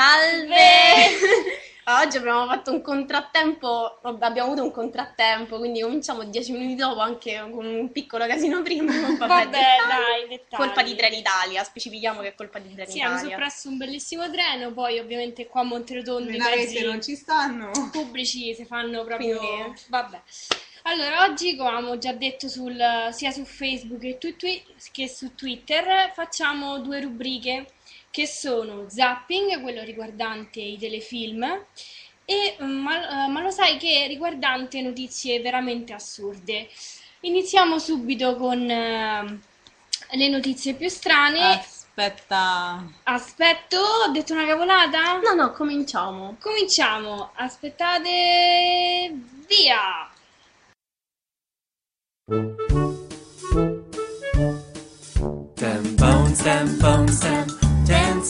Salve! Oggi abbiamo fatto un contrattempo, abbiamo avuto un contrattempo, quindi cominciamo dieci minuti dopo anche con un piccolo casino prima. Vabbè, Vabbè, dettagli. dai, dettagli. Colpa di Trenitalia, specifichiamo che è colpa di Sì, hanno Trenitalia. soppresso un bellissimo treno, poi ovviamente qua a Monterotondo i mezzi non ci stanno. pubblici si fanno proprio... Quindi- Vabbè. Allora, oggi, come abbiamo già detto sul- sia su Facebook che, tu- che su Twitter, facciamo due rubriche che sono Zapping, quello riguardante i telefilm, e mm, ma, eh, ma lo sai che riguardante notizie veramente assurde. Iniziamo subito con eh, le notizie più strane. Aspetta. Aspetto, ho detto una cavolata? No, no, cominciamo. Cominciamo, aspettate, via! Them bones, them bones, them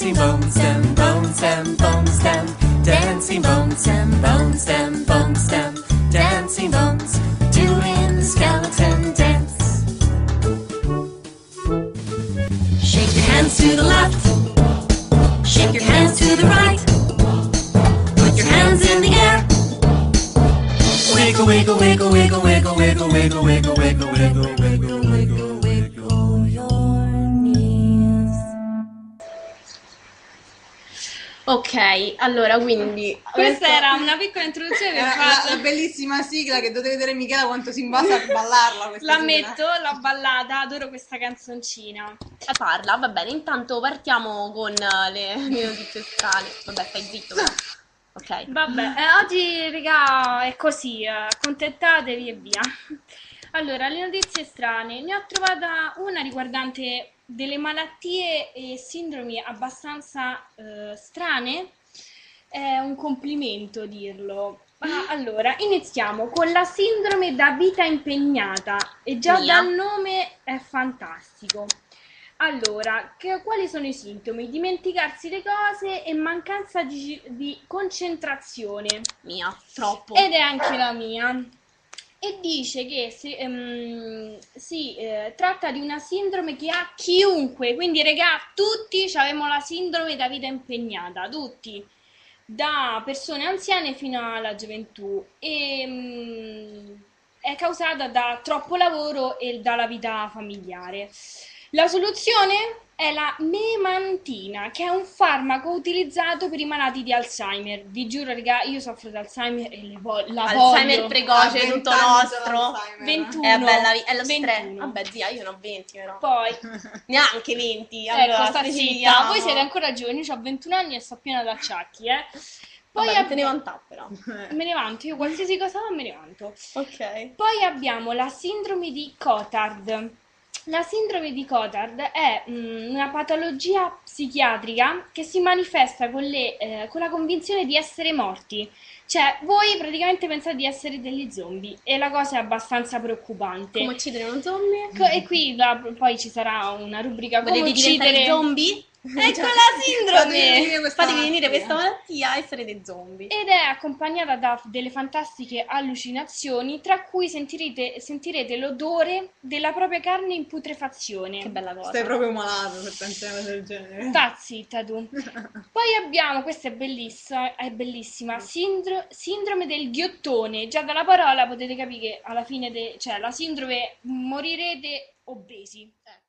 dancing bones, them bones, them bones, them dancing bones, them bones, them bones, them dancing bones, doing the skeleton dance. Shake your hands to the left, shake your hands to the right, put your hands in the air. Wiggle, wiggle, wiggle, wiggle, wiggle, wiggle, wiggle, wiggle, wiggle, wiggle, wiggle, Ok, allora quindi... Questa era una piccola introduzione per La, la- la farla. bellissima sigla che dovete vedere Michela quanto si imbasa a ballarla questa La sigla. metto, l'ho ballata, adoro questa canzoncina. Parla, va bene, intanto partiamo con eh, le, le notizie strane. Vabbè, stai zitto però. Ok. Vabbè, eh, oggi, raga, è così, eh, accontentatevi e via. Allora, le notizie strane. Ne ho trovata una riguardante delle malattie e sindromi abbastanza eh, strane. È un complimento dirlo. Ma allora, iniziamo con la sindrome da vita impegnata. E già Mia. dal nome è fantastico. Allora, che- quali sono i sintomi? Dimenticarsi le cose e mancanza di, di concentrazione. Mia, troppo. Ed è anche la mia. E dice che si, ehm, si, eh, tratta di una sindrome che ha chiunque, quindi regà, tutti abbiamo la sindrome da vita impegnata, tutti, da persone anziane fino alla gioventù. E, mm, è causata da troppo lavoro e dalla vita familiare. La soluzione è la memantina, che è un farmaco utilizzato per i malati di Alzheimer. Vi giuro, raga, io soffro di Alzheimer e le vo- la Alzheimer voglio. precoce, A tutto 20 anni c'è nostro. l'Alzheimer. 21. È bella, vi- è lo 21. stress. Vabbè, zia, io ne ho 20 però. Poi, Neanche 20. ecco, Allora, sta zitta. Voi siete ancora giovani, io ho 21 anni e sto piena d'acciacchi, eh. Poi Vabbè, non te ne abbi- vantà però. me ne vanto, io qualsiasi cosa fa me ne vanto. Ok. Poi abbiamo la sindrome di Cotard. La sindrome di Cotard è mm, una patologia psichiatrica che si manifesta con, le, eh, con la convinzione di essere morti. Cioè, voi praticamente pensate di essere degli zombie e la cosa è abbastanza preoccupante. Come uccidere uno zombie? Co- E qui la- poi ci sarà una rubrica come Volete diventare uccidere... zombie? Ecco la Fatevi sindrome! venire questa Fatevi venire malattia. questa malattia e sarete zombie. Ed è accompagnata da delle fantastiche allucinazioni, tra cui sentirete, sentirete l'odore della propria carne in putrefazione. Che bella cosa. Stai proprio malato per pensare a una cosa del genere. Sta zitta tu. Poi abbiamo, questa è bellissima, è bellissima, sindro- sindrome del ghiottone. Già dalla parola potete capire che alla fine, de- cioè la sindrome morirete obesi. Ecco.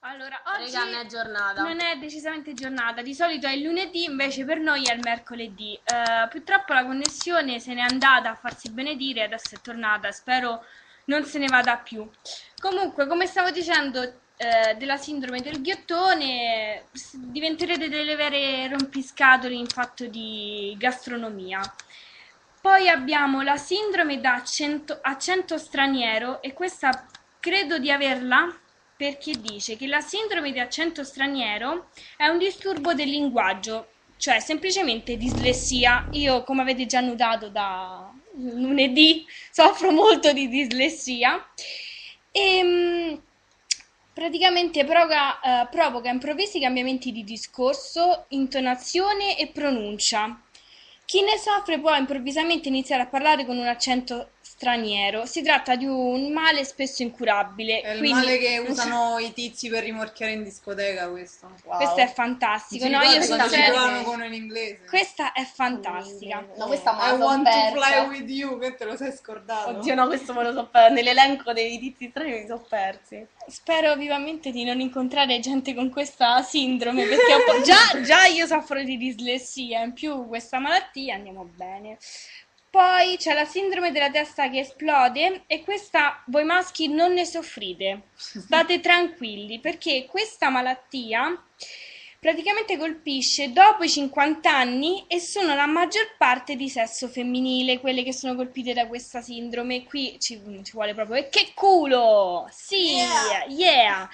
Allora, oggi Raga, non è giornata. non è decisamente giornata, di solito è il lunedì, invece per noi è il mercoledì. Eh, purtroppo la connessione se n'è andata a farsi benedire, adesso è tornata, spero non se ne vada più. Comunque, come stavo dicendo, eh, della sindrome del ghiottone, diventerete delle vere rompiscatole in fatto di gastronomia. Poi abbiamo la sindrome da accento, accento straniero e questa credo di averla perché dice che la sindrome di accento straniero è un disturbo del linguaggio, cioè semplicemente dislessia. Io, come avete già notato da lunedì, soffro molto di dislessia e mm, praticamente provoca, eh, provoca improvvisi cambiamenti di discorso, intonazione e pronuncia. Chi ne soffre può improvvisamente iniziare a parlare con un accento straniero. Si tratta di un male spesso incurabile. È il quindi- male che usano i tizi per rimorchiare in discoteca questo. Questo è fantastico. Ti No, io serio- trovavano con in inglese? Questa è fantastica. No, questa me I la want to persa. fly with you, che te lo sei scordato? Oddio, no, questo me lo so perso. Nell'elenco dei tizi strani mi sono persi. Spero vivamente di non incontrare gente con questa sindrome perché ho po- già, già io soffro di dislessia, in più questa malattia andiamo bene. Poi c'è la sindrome della testa che esplode e questa voi maschi non ne soffrite. State tranquilli perché questa malattia praticamente colpisce dopo i 50 anni e sono la maggior parte di sesso femminile quelle che sono colpite da questa sindrome. Qui ci, ci vuole proprio e che culo! Sì, yeah!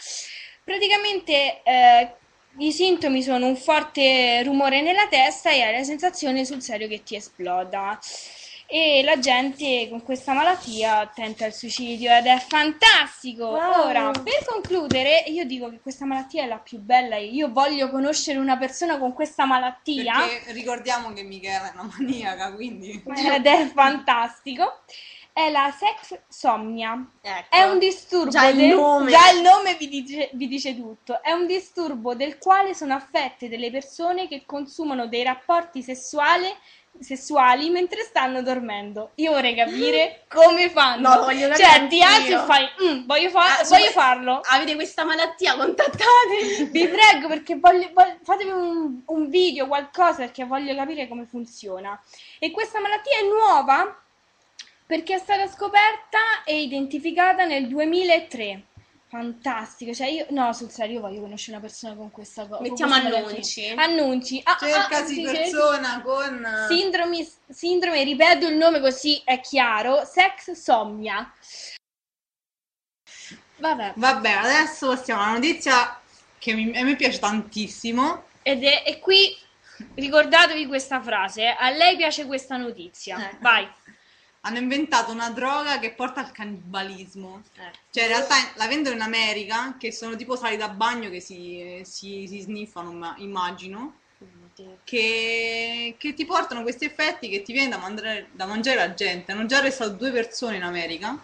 Praticamente eh, i sintomi sono un forte rumore nella testa e hai la sensazione sul serio che ti esploda. E la gente con questa malattia tenta il suicidio ed è fantastico. Wow. Ora, per concludere, io dico che questa malattia è la più bella. Io voglio conoscere una persona con questa malattia Perché ricordiamo che Michela è una maniaca, quindi... ed è fantastico. È la sexsomnia. Ecco. È un disturbo Già il del- nome. già il nome vi dice, vi dice tutto. È un disturbo del quale sono affette delle persone che consumano dei rapporti sessuali, sessuali mentre stanno dormendo. Io vorrei capire come fanno. No, voglio capire cioè, ti alzi e fai, "Mm, voglio, fa- Ah, voglio farlo. Avete questa malattia? Contattatemi. Vi prego perché voglio, voglio- fatemi un, un video, qualcosa perché voglio capire come funziona. E questa malattia è nuova perché è stata scoperta e identificata nel 2003. Fantastico, cioè io no, sul serio io voglio conoscere una persona con questa cosa. Mettiamo annunci. Annunci. Ah, ah, Cercasi sì, persona con... Sindromi, sindrome, ripeto il nome così è chiaro, sexsomnia. Vabbè, Vabbè, adesso passiamo alla notizia che mi- a me piace tantissimo. ed è, e qui ricordatevi questa frase, eh, a lei piace questa notizia. Eh. Vai. Hanno inventato una droga che porta al cannibalismo. Eh. Cioè, in realtà la vendono in America, che sono tipo sali da bagno che si, si, si sniffano, ma- immagino, che, che ti portano questi effetti che ti viene da mangiare, da mangiare la gente. Hanno già arrestato due persone in America,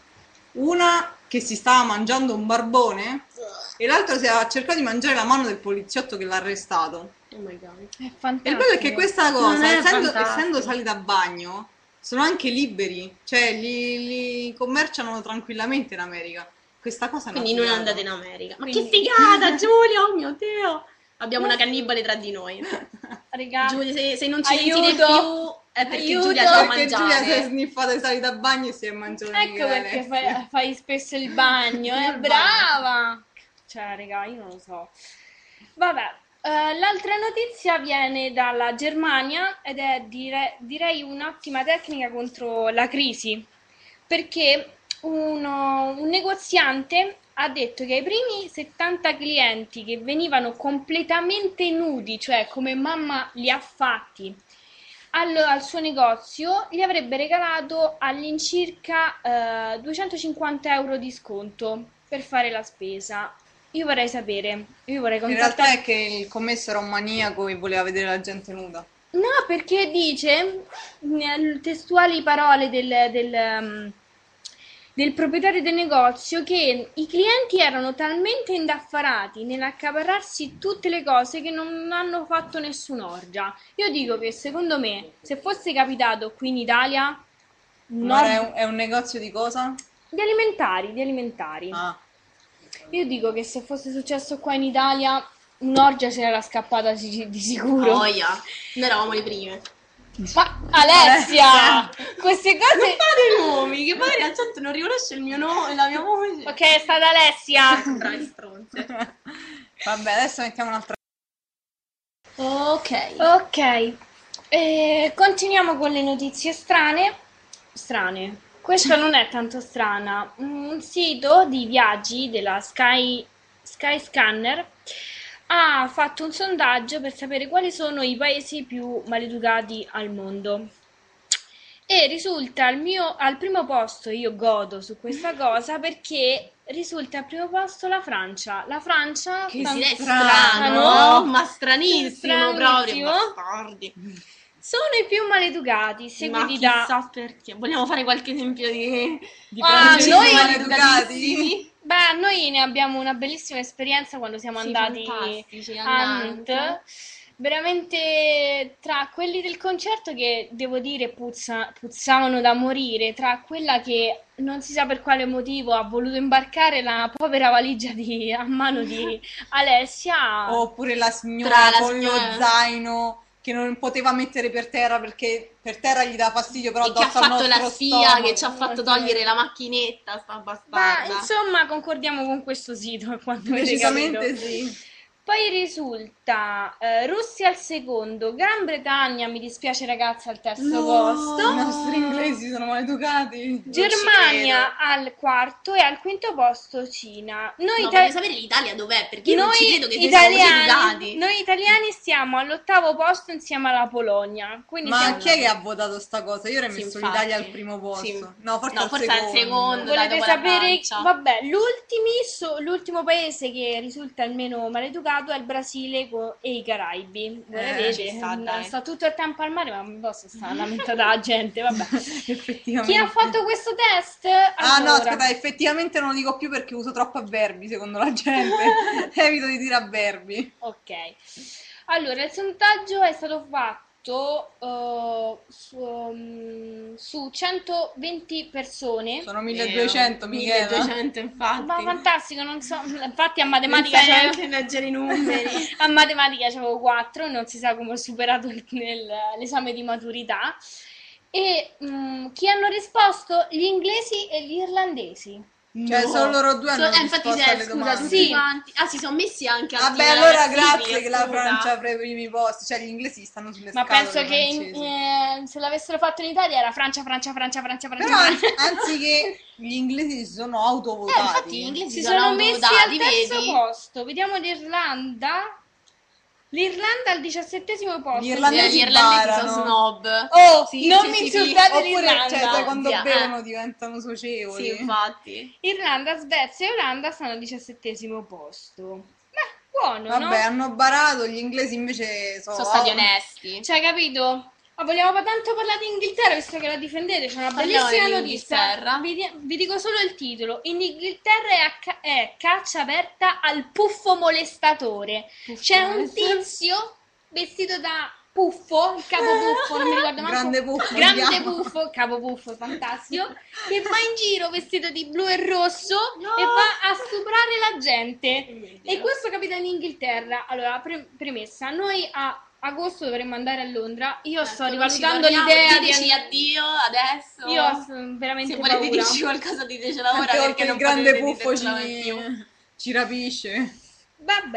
una che si stava mangiando un barbone e l'altra si ha cercato di mangiare la mano del poliziotto che l'ha arrestato. Oh my god. È E fantastico. il bello è che questa cosa, essendo, essendo sali da bagno, sono anche liberi, cioè li, li commerciano tranquillamente in America. Questa cosa Quindi non figata. andate in America. Ma Quindi- che figata, Giulia! Oh mio Dio! Abbiamo una cannibale tra di noi. Raga, Giulia, se, se non ci sentite Aiuto! più è perché Aiuto! Giulia ci fa Perché Giulia si è sniffata i sali da bagno e si è mangiata ecco Michele perché fai, fai spesso il bagno, Il eh? bagno. Brava! Cioè, raga, io non lo so. Vabbè, eh, l'altra notizia viene dalla Germania ed è dire- direi un'ottima tecnica contro la crisi, perché uno- un negoziante ha detto che ai primi 70 clienti che venivano completamente nudi, cioè come mamma li ha fatti, al, al suo negozio gli avrebbe regalato all'incirca eh, 250 euro di sconto per fare la spesa. Io vorrei sapere, io vorrei In realtà contattare... è che il commesso era un maniaco e voleva vedere la gente nuda. No, perché dice, testuali parole del, del, um, del proprietario del negozio, che i clienti erano talmente indaffarati nell'accaparrarsi tutte le cose che non hanno fatto nessun'orgia. Io dico che secondo me, se fosse capitato qui in Italia, Ma no- è, un, è un negozio di cosa? di alimentari, di alimentari. Ah, Io dico che se fosse successo qua in Italia, un'orgia se n'era scappata si- di sicuro. Noia. Noi eravamo le prime. Ma Alessia, queste Non cose... fate nomi, che poi la gente non riconosce il mio nome, la mia voce. Ok, è stata Alessia. Bravi stronze. vabbè, adesso mettiamo un'altra. Ok. Ok, eh, continuiamo con le notizie strane. Strane. Questa non è tanto strana. Un sito di viaggi della Sky, Skyscanner ha fatto un sondaggio per sapere quali sono i paesi più maleducati al mondo. E risulta al mio al primo posto, io godo su questa cosa perché risulta al primo posto la Francia. La Francia Che si è strano. strano, ma stranissimo Stranissimo. proprio. Bastardi. Sono i più maleducati, Ma seguiti da... chissà perché. Vogliamo fare qualche esempio di, di Ah, noi- maleducatissimi? Beh, noi ne abbiamo una bellissima esperienza quando siamo Sì, andati a Nantes. Veramente tra quelli del concerto che devo dire puzza- puzzavano da morire, tra quella che non si sa per quale motivo ha voluto imbarcare la povera valigia di- a mano di Alessia. Oppure la signora con signora- lo zaino che non poteva mettere per terra perché per terra gli dà fastidio, però E che ha fatto la stomaco. che ci ha fatto togliere la macchinetta, sta Ma bastarda. insomma concordiamo con questo sito. Decisamente sì. Poi risulta eh, Russia al secondo, Gran Bretagna, mi dispiace ragazzi, al terzo No. posto. I nostri inglesi sono maleducati. Germania al quarto e al quinto posto Cina. Noi, No, ita- voglio sapere l'Italia dov'è, perché io non noi ci credo che siamo italiani, noi italiani stiamo all'ottavo posto insieme alla Polonia. Quindi Ma siamo- chi è che ha votato sta cosa? Io avrei Sì, messo infatti. l'Italia al primo posto. Sì. No, forse, No, al, forse al secondo. secondo. dai, Volete sapere? Vabbè, l'ultimi so- l'ultimo paese che risulta il meno maleducato è il Brasile e i Caraibi. Voi Eh, vedete? ci sta, tutto il tempo al mare, ma non posso stare lamentata la gente. Vabbè. Effettivamente. Chi ha fatto questo test? Ah no, Allora, aspetta, effettivamente non lo dico più perché uso troppo avverbi secondo la gente. Evito di dire avverbi. Ok. Allora, il sondaggio è stato fatto eh, su, mm, su 120 persone. Sono 1200, Michela. 1200 infatti. Ma fantastico, non so, infatti a Non matematica sai c'avevo- neanche leggere i numeri. a matematica avevo 4, non si sa come ho superato il- nel- l'esame di maturità. E mm, chi hanno risposto? Gli inglesi e gli irlandesi. Cioè, No. solo loro due hanno So- eh, infatti, risposto se- alle scusa, domande. tutti Sì. quanti. Ah, si sono messi anche Vabbè, attivi allora grazie che la. Francia apre i primi posti. Cioè, gli inglesi stanno sulle Ma scatole penso che in- eh, se l'avessero fatto in Italia era Francia, Francia, Francia, Francia, Francia. Però Francia. anziché gli inglesi si sono Eh, autovotati. infatti, gli inglesi si sono, sono messi al terzo vedi? posto. Vediamo l'Irlanda. L'Irlanda al diciassettesimo posto. Gli irlandesi Gli irlandesi sono snob. Oh, Sì, non sì, mi sì, sì. insultate Oppure, l'Irlanda. cioè, quando bevono eh. diventano socievoli. Sì, infatti. Irlanda, Svezia e Olanda stanno al diciassettesimo posto. Beh, buono, no? Vabbè, hanno barato, gli inglesi invece sono... Sono stati onesti. Cioè, capito? Ma vogliamo tanto parlare di Inghilterra, visto che la difendete, c'è una Parliamo bellissima di notizia. Inghilterra. Vi, di- vi dico solo il titolo. In Inghilterra è, ca- è caccia aperta al puffo molestatore. C'è un tizio vestito da puffo, il capo puffo, non mi ricordo manco. Grande puffo, Grande puffo, capo puffo, fantastico, che va in giro vestito di blu e rosso e va a stuprare la gente. E questo capita in Inghilterra. Allora, pre- premessa, noi a agosto dovremmo andare a Londra. Io sto Ecco, rivalutando l'idea di and- addio adesso. Io ho veramente Se volete paura. dirci qualcosa ditecela ora perché non il grande puffo ci, ci rapisce. Vabbè.